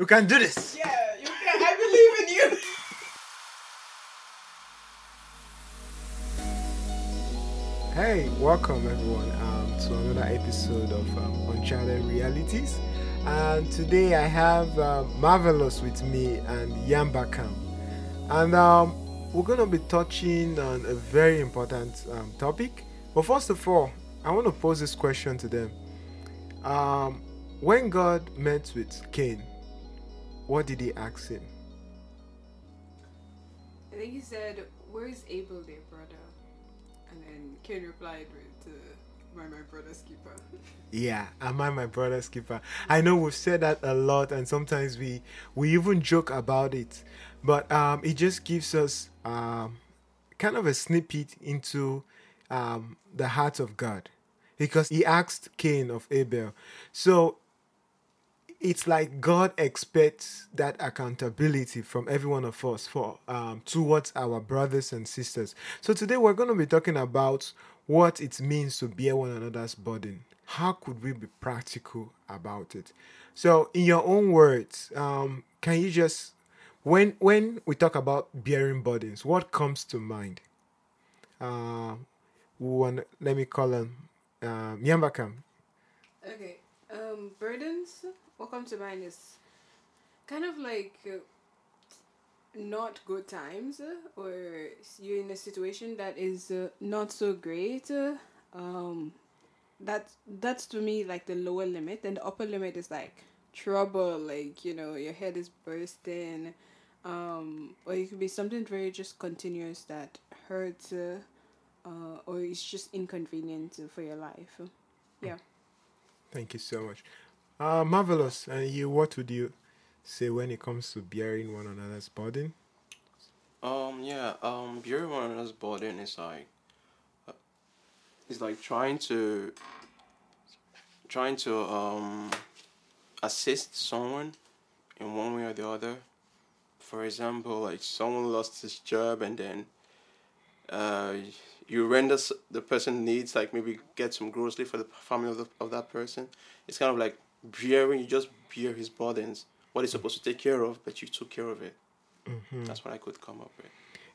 You can do this. Yeah, you can. I believe in you. Hey, welcome everyone um, to another episode of um, Uncharted Realities. And today I have um, Marvelous with me and Yambakam. And um, we're going to be touching on a very important um, topic. But first of all, I want to pose this question to them. Um, when God met with Cain, what did he ask him? I think he said, "Where's Abel, their brother?" And then Cain replied with, uh, "My my brother's keeper." Yeah, am I my brother's keeper? I know we've said that a lot, and sometimes we we even joke about it, but um, it just gives us um, kind of a snippet into um, the heart of God, because He asked Cain of Abel. So it's like God expects that accountability from every one of us for um, towards our brothers and sisters. So today we're going to be talking about what it means to bear one another's burden. How could we be practical about it? So, in your own words, um, can you just when when we talk about bearing burdens, what comes to mind? Uh, one, let me call him Yambakam. Okay. Um, burdens. What comes to mind is kind of like uh, not good times, uh, or you're in a situation that is uh, not so great. Um, that's that's to me like the lower limit, and the upper limit is like trouble. Like you know, your head is bursting, um, or it could be something very just continuous that hurts. Uh, uh, or it's just inconvenient for your life. Yeah. Thank you so much. Uh, marvelous. And you, what would you say when it comes to bearing one another's burden? Um, yeah, um, bearing one another's burden is like, uh, it's like trying to, trying to, um, assist someone in one way or the other. For example, like someone lost his job and then, uh, you render the person needs like maybe get some grocery for the family of, the, of that person. It's kind of like bearing, you just bear his burdens, what he's supposed to take care of, but you took care of it. That's what I could come up with.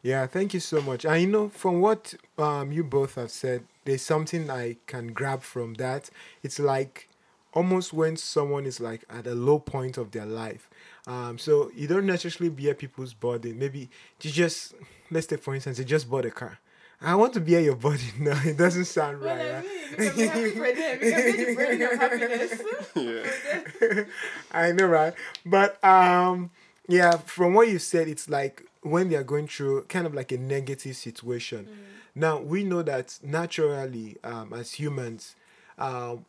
Yeah, thank you so much. I know from what um, you both have said, there's something I can grab from that. It's like almost when someone is like at a low point of their life. Um, so you don't necessarily bear people's burden. Maybe you just, let's take for instance, you just bought a car. I want to be at your burden. No, it doesn't sound Well, right. I mean, you can happy for them. You can be the burden of happiness. Yeah. I know, right? But um, yeah, from what you said, it's like when they are going through kind of like a negative situation. Now we know that naturally, um, as humans, um,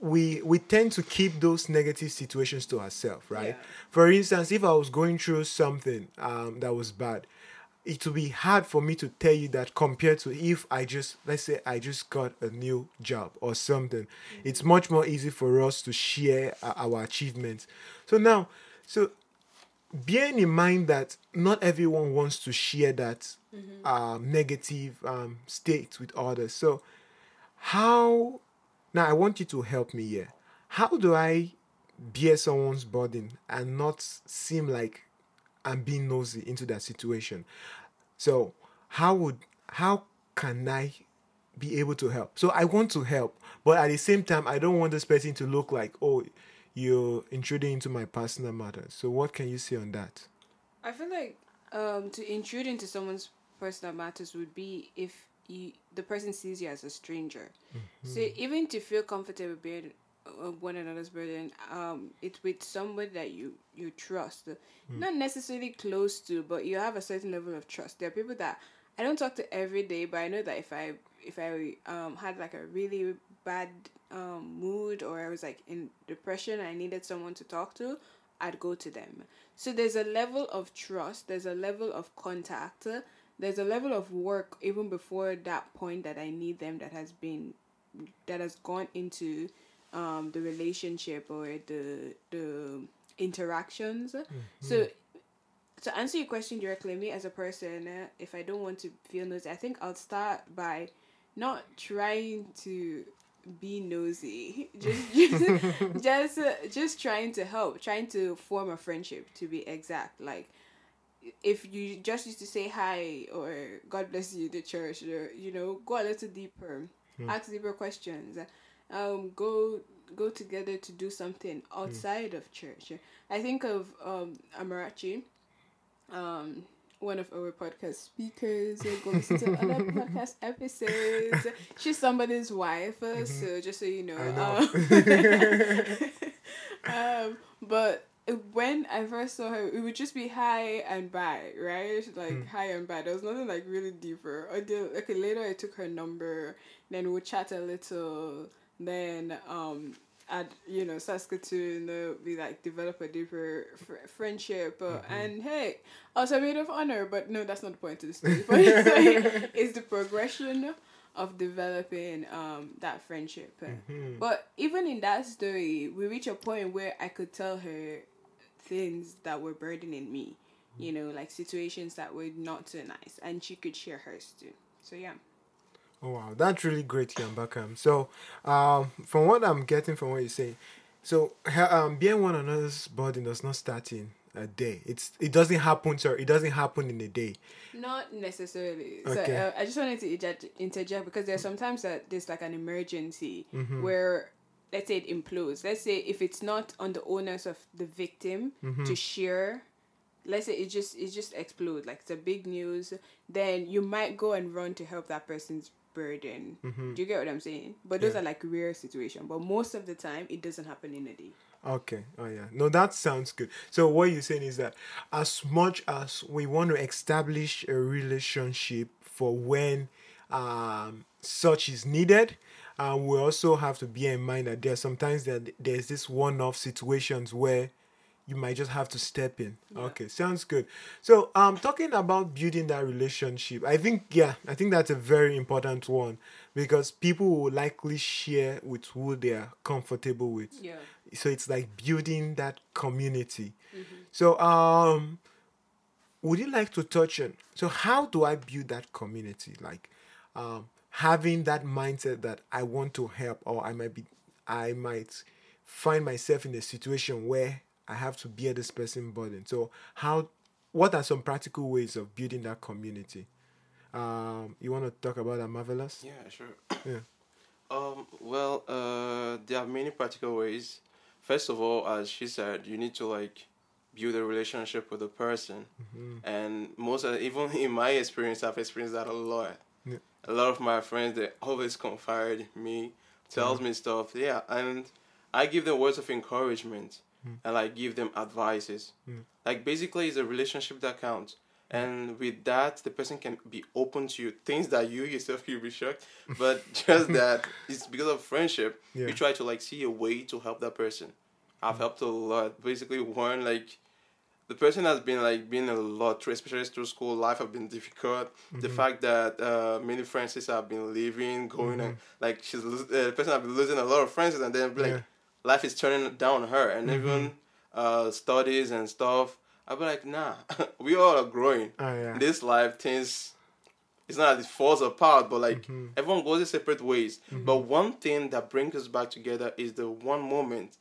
we we tend to keep those negative situations to ourselves, right? Yeah. For instance, if I was going through something um, that was bad, it will be hard for me to tell you that compared to if I just let's say I just got a new job or something. It's much more easy for us to share our achievements. So now, so bearing in mind that not everyone wants to share that um, negative um, state with others. So how now I want you to help me here. How do I bear someone's burden and not seem like I'm being nosy into that situation? So how would how can I be able to help? So I want to help, but at the same time I don't want this person to look like, oh, you're intruding into my personal matters. So what can you say on that? I feel like um, to intrude into someone's personal matters would be if you, the person sees you as a stranger. So even to feel comfortable bearing one another's burden, um, it's with somebody that you you trust, not necessarily close to, but you have a certain level of trust. There are people that I don't talk to every day, but I know that if I if I um had like a really bad um mood or I was like in depression, I needed someone to talk to, I'd go to them. So there's a level of trust, there's a level of contact, there's a level of work even before that point that I need them that has been that has gone into um the relationship or the the interactions. So to answer your question directly, me as a person, uh, if I don't want to feel nosy, I think I'll start by not trying to be nosy. Just just just, uh, just trying to help, trying to form a friendship. To be exact, like if you just used to say hi or God bless you, the church, or you know, go a little deeper, ask deeper questions. Um, go go together to do something outside of church. I think of um Amarachi, um, one of our podcast speakers. Go listen to other podcast episodes. She's somebody's wife, uh, so just so you know. Know. Um, um, but when I first saw her, it would just be hi and bye, right? Like hi and bye. There was nothing like really deeper. Until okay, later I took her number, then we'll chat a little. Then um, at you know Saskatoon, uh, we like develop a deeper fr- friendship. Uh, And hey, also a maid of honor, but no, that's not the point of the story. But it's, like, it's the progression of developing um that friendship. Mm-hmm. But even in that story, we reach a point where I could tell her things that were burdening me. You know, like situations that were not so nice, and she could share hers too. So yeah. Oh wow, that's really great, Yambakam. So, um, from what I'm getting from what you're saying, so um, being one another's burden does not start in a day. It's it doesn't happen. Sorry, it doesn't happen in a day. Not necessarily. Okay. So uh, I just wanted to interject, interject because there's sometimes that there's like an emergency Mm-hmm. where, let's say it implodes. Let's say if it's not on the onus of the victim Mm-hmm. to share, let's say it just it just explode like it's a big news. Then you might go and run to help that person's burden. Do you get what I'm saying? But those Mm-hmm. Yeah. are like rare situations. But most of the time, it doesn't happen in a day. Okay. Oh yeah. No, that sounds good. So what you're saying is that as much as we want to establish a relationship for when um, such is needed, uh, we also have to bear in mind that there are sometimes that there's this one-off situations where you might just have to step in. Okay, sounds good. So, um, talking about building that relationship, I think yeah, I think that's a very important one because people will likely share with who they are comfortable with Yeah. so it's like building that community so um would you like to touch on so how do i build that community like um having that mindset that i want to help or i might be i might find myself in a situation where i have to bear this person burden so how what are some practical ways of building that community um you want to talk about that marvelous Yeah, sure. Yeah. Um. Well, uh, there are many practical ways. First of all, as she said, you need to like build a relationship with the person, and most of, even in my experience, I've experienced that a lot. Yeah. A lot of my friends they always confide in me, tells me stuff. Yeah, and I give them words of encouragement, Mm. and like give them advices. Mm. Like basically, it's a relationship that counts. And with that, the person can be open to you things that you yourself you'll be shocked, but just that it's because of friendship. Yeah. You try to like see a way to help that person. I've mm. helped a lot. Basically, one like the person has been like been a lot through, especially through school life have been difficult. The mm-hmm. fact that uh, many friends have been leaving, going mm-hmm. and like she's los- uh, the person have been losing a lot of friends, and then like Yeah. Life is turning down her, and even uh, studies and stuff. I'll be like, nah, we all are growing. Oh, yeah. This life, things it's not that it falls apart, but like everyone goes in separate ways. But one thing that brings us back together is the one moment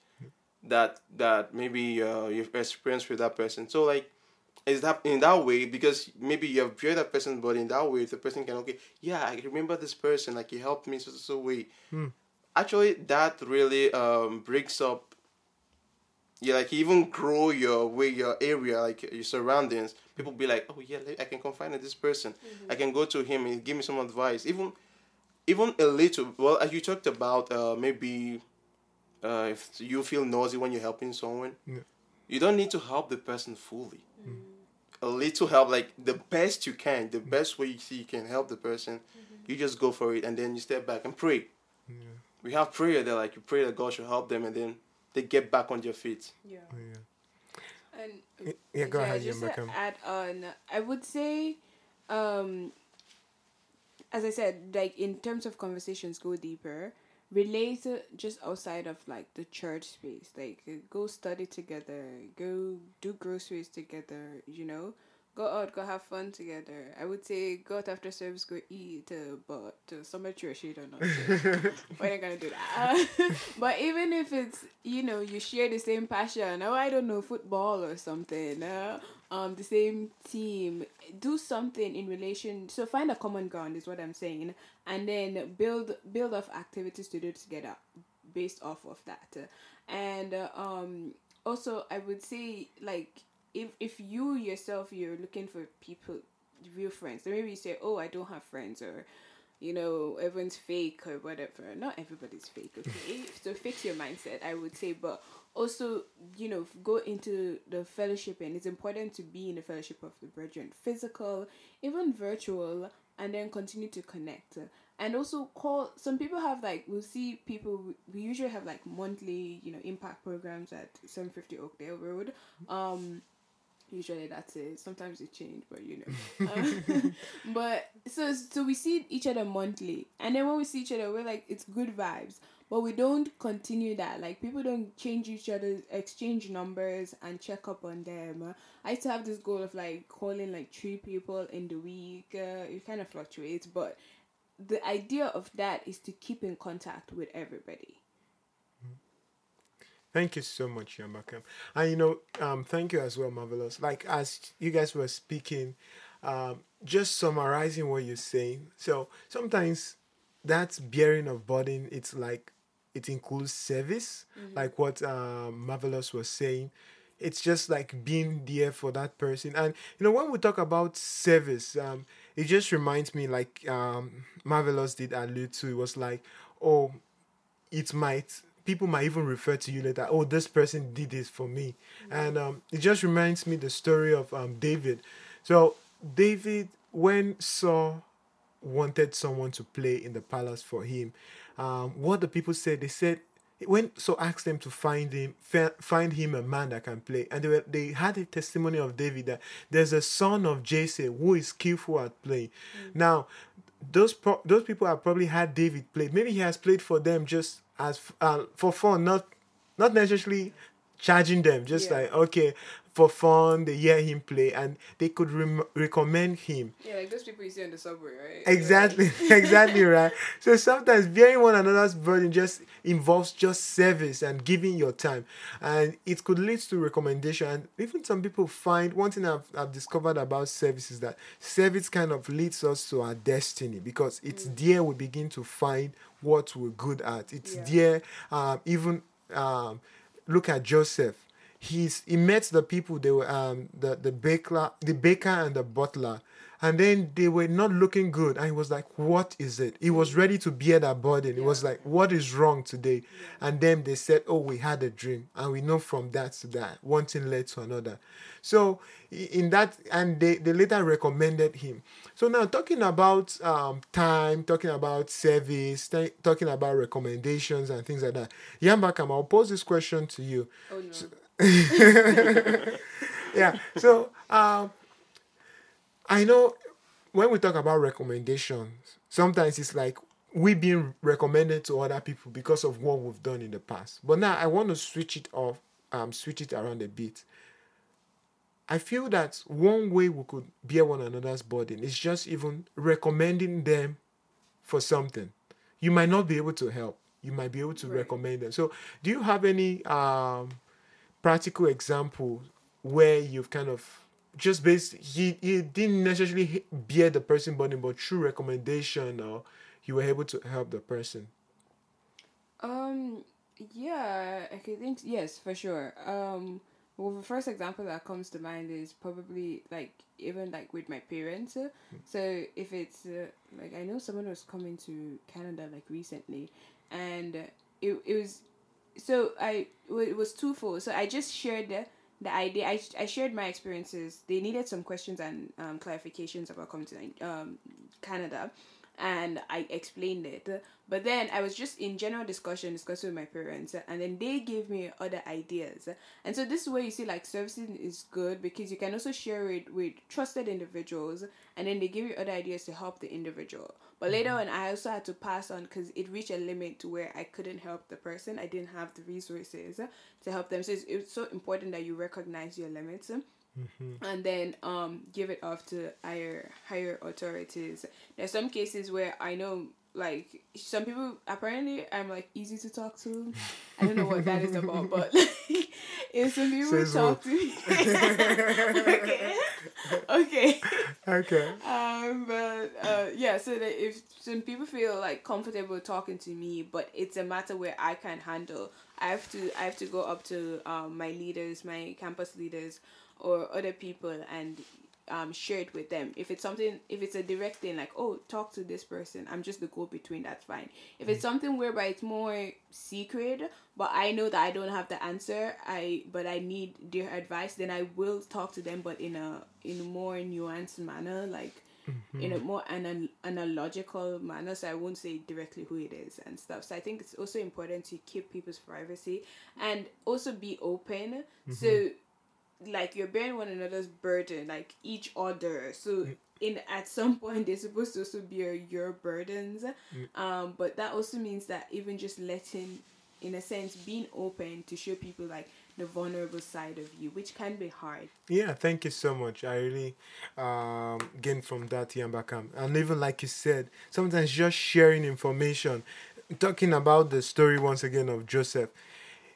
that that maybe uh, you've experienced with that person. So like is that in that way because maybe you have built that person, but in that way the person can okay, yeah, I remember this person, like he helped me so so, so way. Actually, that really um breaks up yeah, like even grow your way, your area, like your surroundings. People be like, oh yeah, I can confide in this person. I can go to him and give me some advice. Even, even a little. Well, as you talked about, uh, maybe, uh, if you feel nosy when you're helping someone, you don't need to help the person fully. A little help, like the best you can, the best way you see you can help the person, you just go for it, and then you step back and pray. We have prayer that like you pray that God should help them, and then they get back on their feet. Yeah. Oh, yeah. And Yeah, go ahead, just Yamba, to add on, I would say, um, as I said, like in terms of conversations, go deeper. Relate just outside of like the church space. Like go study together, go do groceries together. You know, go out, go have fun together. I would say go out after service, go eat, uh, but uh, somebody threw a shade or not. We're not gonna do that. but even if it's you know you share the same passion, oh I don't know football or something, uh, um the same team, do something in relation. So find a common ground is what I'm saying, and then build build off activities to do together based off of that, and uh, um also I would say like if if you yourself you're looking for people real friends then maybe you say oh i don't have friends or you know everyone's fake or whatever. Not everybody's fake okay? So fix your mindset i would say but also you know go into the fellowship and it's important to be in the fellowship of the brethren physical even virtual and then continue to connect. And also call some people have like we'll see people we usually have like monthly you know impact programs at 750 oakdale road. Um usually that's it. Sometimes it change but you know. Um, but so so we see each other monthly. And then when we see each other we're like it's good vibes. But we don't continue that. Like people don't change each other exchange numbers and check up on them. I used to have this goal of like calling like three people in the week. Uh, it kind of fluctuates. But the idea of that is to keep in contact with everybody Thank you so much, Yamakam. And you know, um, thank you as well, Marvelous. Like as you guys were speaking, um, just summarizing what you're saying. So sometimes that bearing of burden, it's like it includes service, mm-hmm. like what um, Marvelous was saying. It's just like being there for that person. And you know, when we talk about service, um, it just reminds me like um, Marvelous did allude to. It was like, oh, it might people might even refer to you later oh this person did this for me mm-hmm. and um, it just reminds me the story of um, david so david when saul wanted someone to play in the palace for him um, what the people said they said when so asked them to find him find him a man that can play and they were, they had a testimony of david that there's a son of jesse who is skillful at playing mm-hmm. now those pro- those people have probably had david play maybe he has played for them just as uh, for fun, not not necessarily charging them, just yeah. like okay, for fun, they hear him play and they could rem- recommend him. Yeah, like those people you see on the subway, right? Exactly, exactly right. So sometimes bearing one another's burden just involves just service and giving your time, and it could lead to recommendation. And even some people find one thing I've, I've discovered about service is that service kind of leads us to our destiny because it's mm. there we begin to find what we're good at. It's yeah. there, um, even um, look at Joseph he's he met the people they were um the the baker the baker and the butler. And then they were not looking good. And he was like what is it? He was ready to bear that burden. Yeah. it was like what is wrong today? And then they said oh we had a dream. And we know from that to that one thing led to another. So in that and they, they later recommended him. So now talking about um, time talking about service t- talking about recommendations and things like that yambakam i'll pose this question to you. Oh, no. So, yeah. So um, I know when we talk about recommendations, sometimes it's like we being recommended to other people because of what we've done in the past. But now I want to switch it off, um, switch it around a bit. I feel that one way we could bear one another's burden is just even recommending them for something. You might not be able to help. You might be able to right. recommend them. So, do you have any um, practical example where you've kind of just based he, he didn't necessarily bear the person burden but through recommendation or you were able to help the person um yeah i think yes for sure um well the first example that comes to mind is probably like even like with my parents mm. so if it's uh, like i know someone was coming to canada like recently and it, it was so I it was twofold. So I just shared the, the idea. I, I shared my experiences. They needed some questions and um, clarifications about coming to um, Canada, and I explained it. But then I was just in general discussion, discussing with my parents, and then they gave me other ideas. And so this is where you see like servicing is good because you can also share it with trusted individuals, and then they give you other ideas to help the individual. But later mm-hmm. on, I also had to pass on because it reached a limit to where I couldn't help the person. I didn't have the resources to help them. So it's, it's so important that you recognize your limits and then um give it off to higher higher authorities. There's some cases where I know like some people apparently I'm like easy to talk to. I don't know what that is about, but like, if some people Says talk what? to me, okay, okay. Okay. Um, but uh, yeah, so that if some people feel like comfortable talking to me, but it's a matter where I can't handle, I have to I have to go up to um, my leaders, my campus leaders, or other people and um, share it with them. If it's something, if it's a direct thing, like oh, talk to this person, I'm just the go between. That's fine. If it's mm. something whereby it's more secret, but I know that I don't have the answer, I but I need their advice, then I will talk to them, but in a in a more nuanced manner, like in a mm-hmm. more ana- analogical manner. So I won't say directly who it is and stuff. So I think it's also important to keep people's privacy and also be open. So mm-hmm. Like you're bearing one another's burden, like each other. So in at some point they're supposed to also bear your burdens. Um, but that also means that even just letting in a sense being open to show people like the vulnerable side of you, which can be hard. Yeah, thank you so much. I really um, gained from that, Yambakam. And even like you said, sometimes just sharing information, talking about the story once again of Joseph.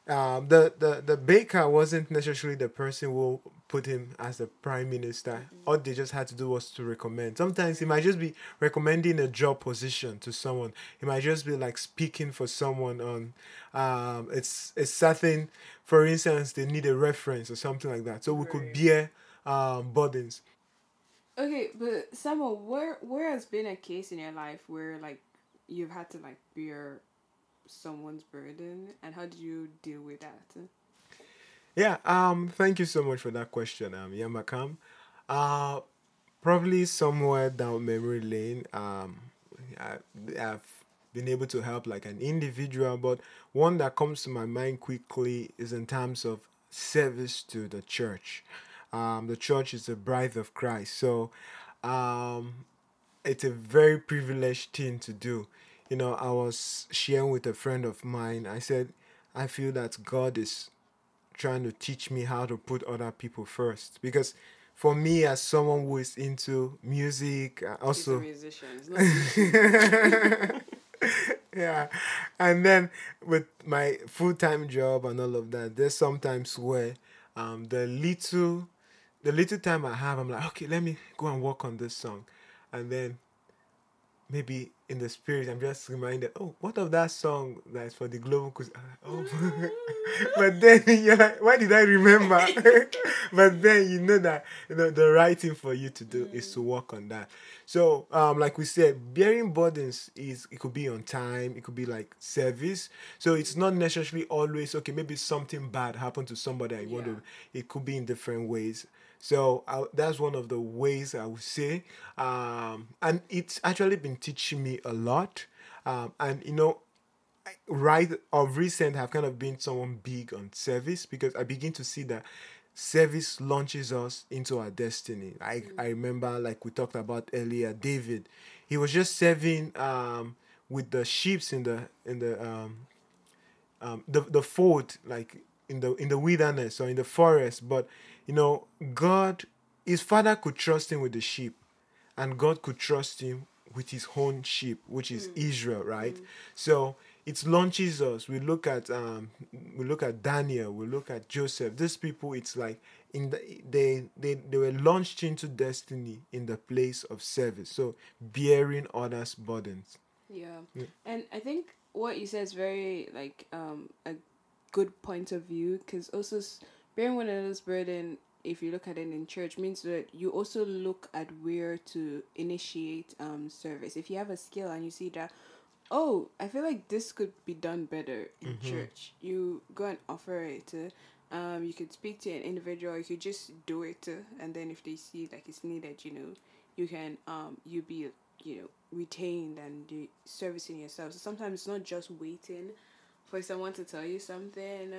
Um, the, the, the baker wasn't necessarily the person who put him as the prime minister. All they just had to do was to recommend. Sometimes he might just be recommending a job position to someone. He might just be like speaking for someone on um, it's it's certain. For instance, they need a reference or something like that. So we could Right. bear um, burdens. Okay, but Samuel, where where has been a case in your life where like you've had to like bear someone's burden, and how did you deal with that? Yeah, um, thank you so much for that question, um, Yamakam. Uh, probably somewhere down memory lane, um, I, I've been able to help like an individual, but one that comes to my mind quickly is in terms of service to the church. Um, the church is the bride of Christ, so um, it's a very privileged thing to do. You know, I was sharing with a friend of mine. I said, I feel that God is trying to teach me how to put other people first. Because for me as someone who is into music uh, also yeah. And then with my full-time job and all of that there's sometimes where um the little the little time i have i'm like okay let me go and work on this song. And then maybe in the spirit i'm just reminded oh what of that song that's for the global cause? oh. But then you're like why did i remember? But then you know that you know the right thing for you to do is to work on that. So um like we said bearing burdens is it could be on time it could be like service. So it's not necessarily always okay maybe something bad happened to somebody i want to it could be in different ways so I, that's one of the ways I would say, um, and it's actually been teaching me a lot. Um, and you know, right of recent, I've kind of been someone big on service because I begin to see that service launches us into our destiny. I I remember like we talked about earlier, David, he was just serving um, with the sheep's in the in the um, um, the the fold like in the in the wilderness or in the forest but you know god his father could trust him with the sheep and god could trust him with his own sheep which is israel right? So it launches us. We look at um we look at daniel we look at joseph. These people it's like in the they they, they were launched into destiny in the place of service. So bearing others burdens. Yeah. Yeah. And I think what you said is very like um a good point of view because also bearing one another's burden, if you look at it in church, means that you also look at where to initiate um service. If you have a skill and you see that, oh, I feel like this could be done better in church, you go and offer it. um, you could speak to an individual. You could just do it, and then if they see like it's needed, you know, you can um you be you know retained and do servicing yourself. So sometimes it's not just waiting for someone to tell you something.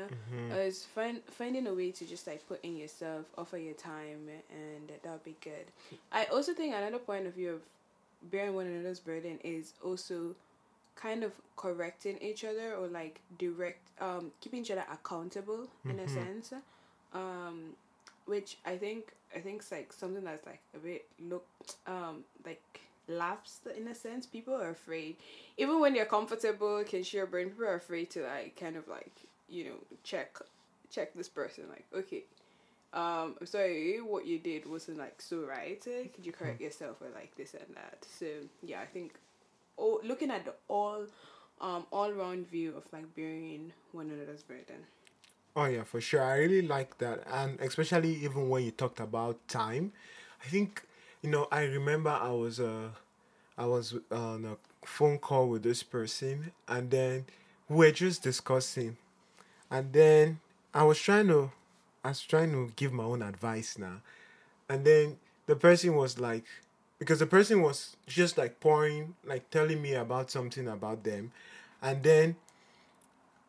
Uh, it's find finding a way to just like put in yourself, offer your time, and that'll be good. I also think another point of view of bearing one another's burden is also kind of correcting each other or like direct um keeping each other accountable in a sense um which I think I think it's like something that's like a bit look um like lapsed in a sense. People are afraid, even when they're comfortable, can share brain. People are afraid to like kind of like you know check check this person like okay. Um, I'm sorry, what you did wasn't like so right. Uh, Could you correct yourself or like this and that? So yeah, I think, oh, looking at the all, um, all round view of like bearing one another's burden. Oh yeah, for sure. I really like that, and especially even when you talked about time, I think you know I remember I was uh I was on a phone call with this person, and then we were just discussing, and then I was trying to I was trying to give my own advice now, and then the person was like, because the person was just like pouring like telling me about something about them, and then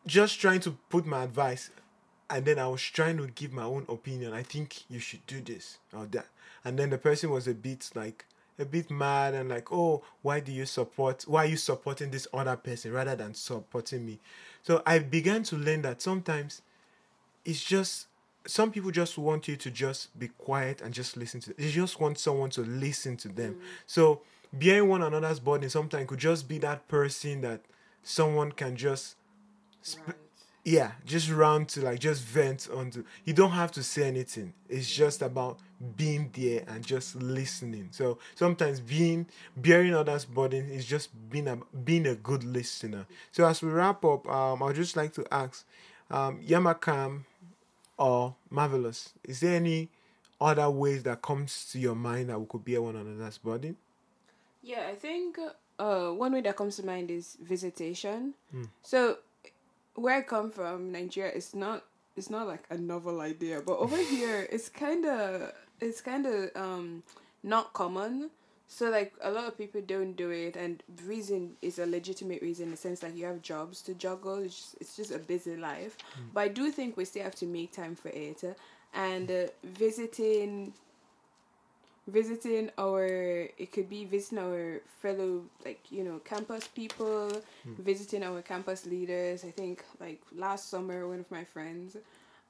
just trying to put my advice and then I was trying to give my own opinion. I think you should do this or that. And then the person was a bit like a bit mad and like, oh, why do you support why are you supporting this other person rather than supporting me? So I began to learn that sometimes it's just some people just want you to just be quiet and just listen to they just want someone to listen to them. Mm. So bearing one another's burden sometimes could just be that person that someone can just sp- yeah just round to like just vent onto you don't have to say anything. It's just about being there and just listening. So sometimes being bearing others burden is just being a being a good listener. So as we wrap up um i'd just like to ask um yamakam or marvelous is there any other ways that comes to your mind that we could bear one another's burden? Yeah, I think uh, one way that comes to mind is visitation. So, where I come from, Nigeria, it's not it's not like a novel idea, but over here, it's kind of it's kind of um not common. So like a lot of people don't do it, and reason is a legitimate reason in the sense like you have jobs to juggle. It's just, it's just a busy life, but I do think we still have to make time for it, and uh, visiting visiting our it could be visiting our fellow like you know campus people hmm. visiting our campus leaders. I think like last summer one of my friends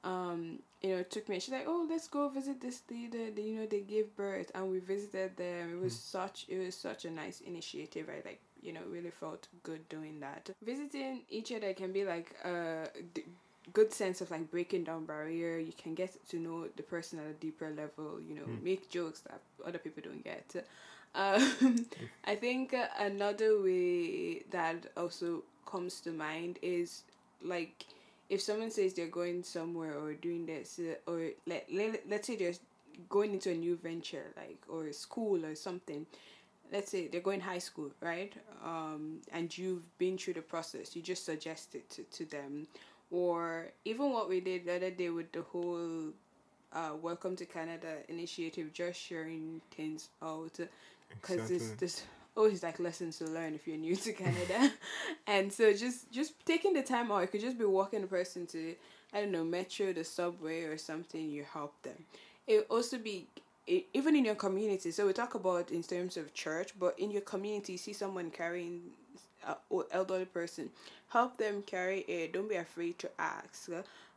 um you know took me she's like oh let's go visit this leader. They, you know they gave birth. And we visited them. It was hmm. such it was such a nice initiative. I like you know really felt good doing that. Visiting each other can be like a d- good sense of like breaking down barrier. You can get to know the person at a deeper level you know make jokes that other people don't get. Um, i think another way that also comes to mind is like if someone says they're going somewhere or doing this uh, or let, let, let's say they're going into a new venture like or school or something. Let's say they're going high school right? Um, and you've been through the process. You just suggest it to, to them or even what we did the other day with the whole uh, welcome to canada initiative just sharing things out. Because Exactly. this always like lessons to learn if you're new to canada. And so just just taking the time out it could just be walking a person to i don't know metro the subway or something you help them. It also be even in your community so we talk about in terms of church but in your community you see someone carrying elderly person help them carry it don't be afraid to ask.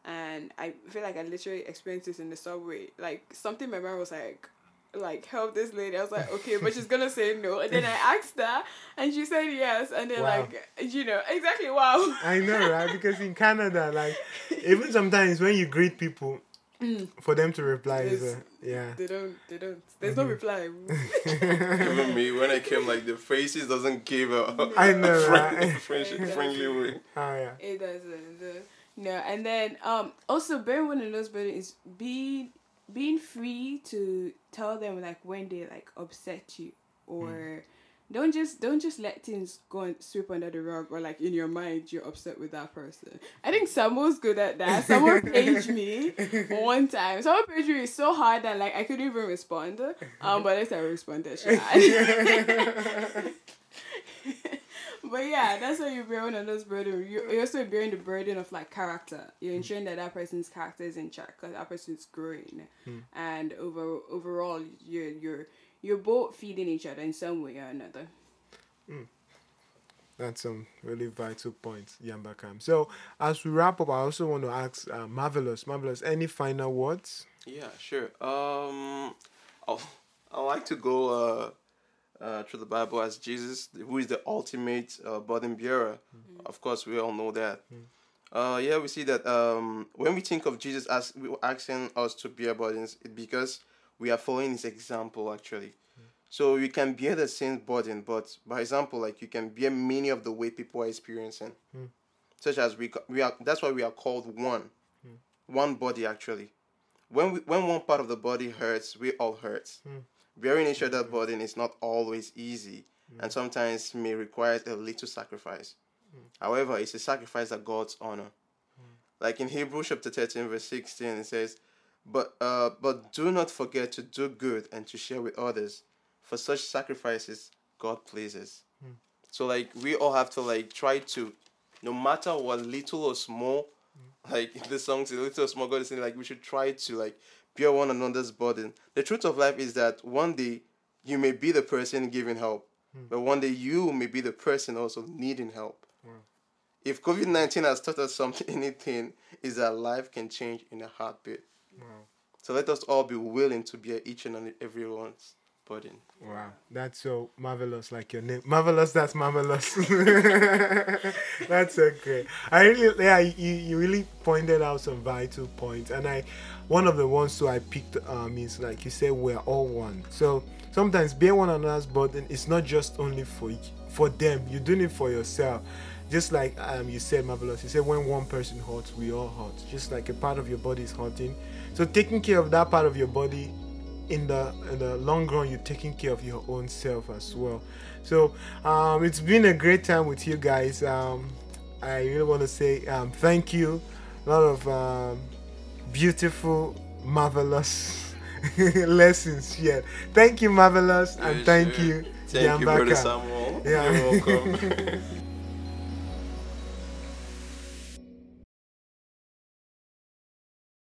And i feel like i literally experienced this in the subway. Like something my mom was like like help this lady. I was like okay but she's gonna say no. And then i asked her and she said yes. And then Wow. like you know exactly wow. I know, right? Because in Canada, like, even sometimes when you greet people, for them to reply is, Yes. uh, yeah. they don't they don't there's no reply Even me, when I came, like the faces doesn't give a I know, friendly, right? friendly, friendly way. Oh, yeah. It doesn't. uh, No, and then um also bearing one of those burden is being being free to tell them like when they like upset you or don't just don't just let things go and sweep under the rug or like in your mind you're upset with that person. I think Samuel's good at that. Someone paged me one time. Someone paged me so hard that like I couldn't even respond. Um, but at least I responded. But yeah, that's how you bear one of those burden. You- You're also bearing the burden of like character. You're ensuring that that person's character is in check because that person's growing, and over overall, you're you're you're both feeding each other in some way or another. That's some really vital points, Yambakam. So, as we wrap up, I also want to ask uh, Marvelous, Marvelous, any final words? Yeah, sure. Um, I'll, I like to go uh, uh, through the Bible as Jesus, who is the ultimate uh, burden bearer. Mm-hmm. Of course, we all know that. Mm-hmm. Uh, yeah, we see that um, when we think of Jesus as asking us to bear burdens, it's because we are following his example actually. So you can bear the same burden, but by example, like you can bear many of the way people are experiencing, mm. such as we we are. That's why we are called one, mm. one body actually. When we, when one part of the body hurts, we all hurt. Mm. Bearing each other's burden is not always easy, and sometimes may require a little sacrifice. However, it's a sacrifice that God's honor. Like in Hebrews chapter thirteen verse sixteen, it says, "But uh, but do not forget to do good and to share with others." for such sacrifices God pleases. Mm. So like we all have to like try to, no matter what little or small, mm. like the song says little or small, God is saying like we should try to like bear one another's burden. The truth of life is that one day you may be the person giving help, mm. but one day you may be the person also needing help. If COVID nineteen has taught us something, anything, is that life can change in a heartbeat. Wow. So let us all be willing to bear each and every one's pudding. Wow, that's so marvelous, like your name. Marvelous, that's marvelous. that's okay. I really, yeah, you, you really pointed out some vital points, and I, one of the ones who I picked um is like you said, we're all one. So sometimes being one another's burden is not just only for for them. You're doing it for yourself. Just like um you said, marvelous. You said when one person hurts, we all hurt. Just like a part of your body is hurting. So taking care of that part of your body in the in the long run you're taking care of your own self as well. So um, it's been a great time with you guys. Um, i really want to say um, thank you. A lot of um, beautiful marvelous lessons here. Thank you marvelous and thank you thank you brother samuel. Yeah. you're welcome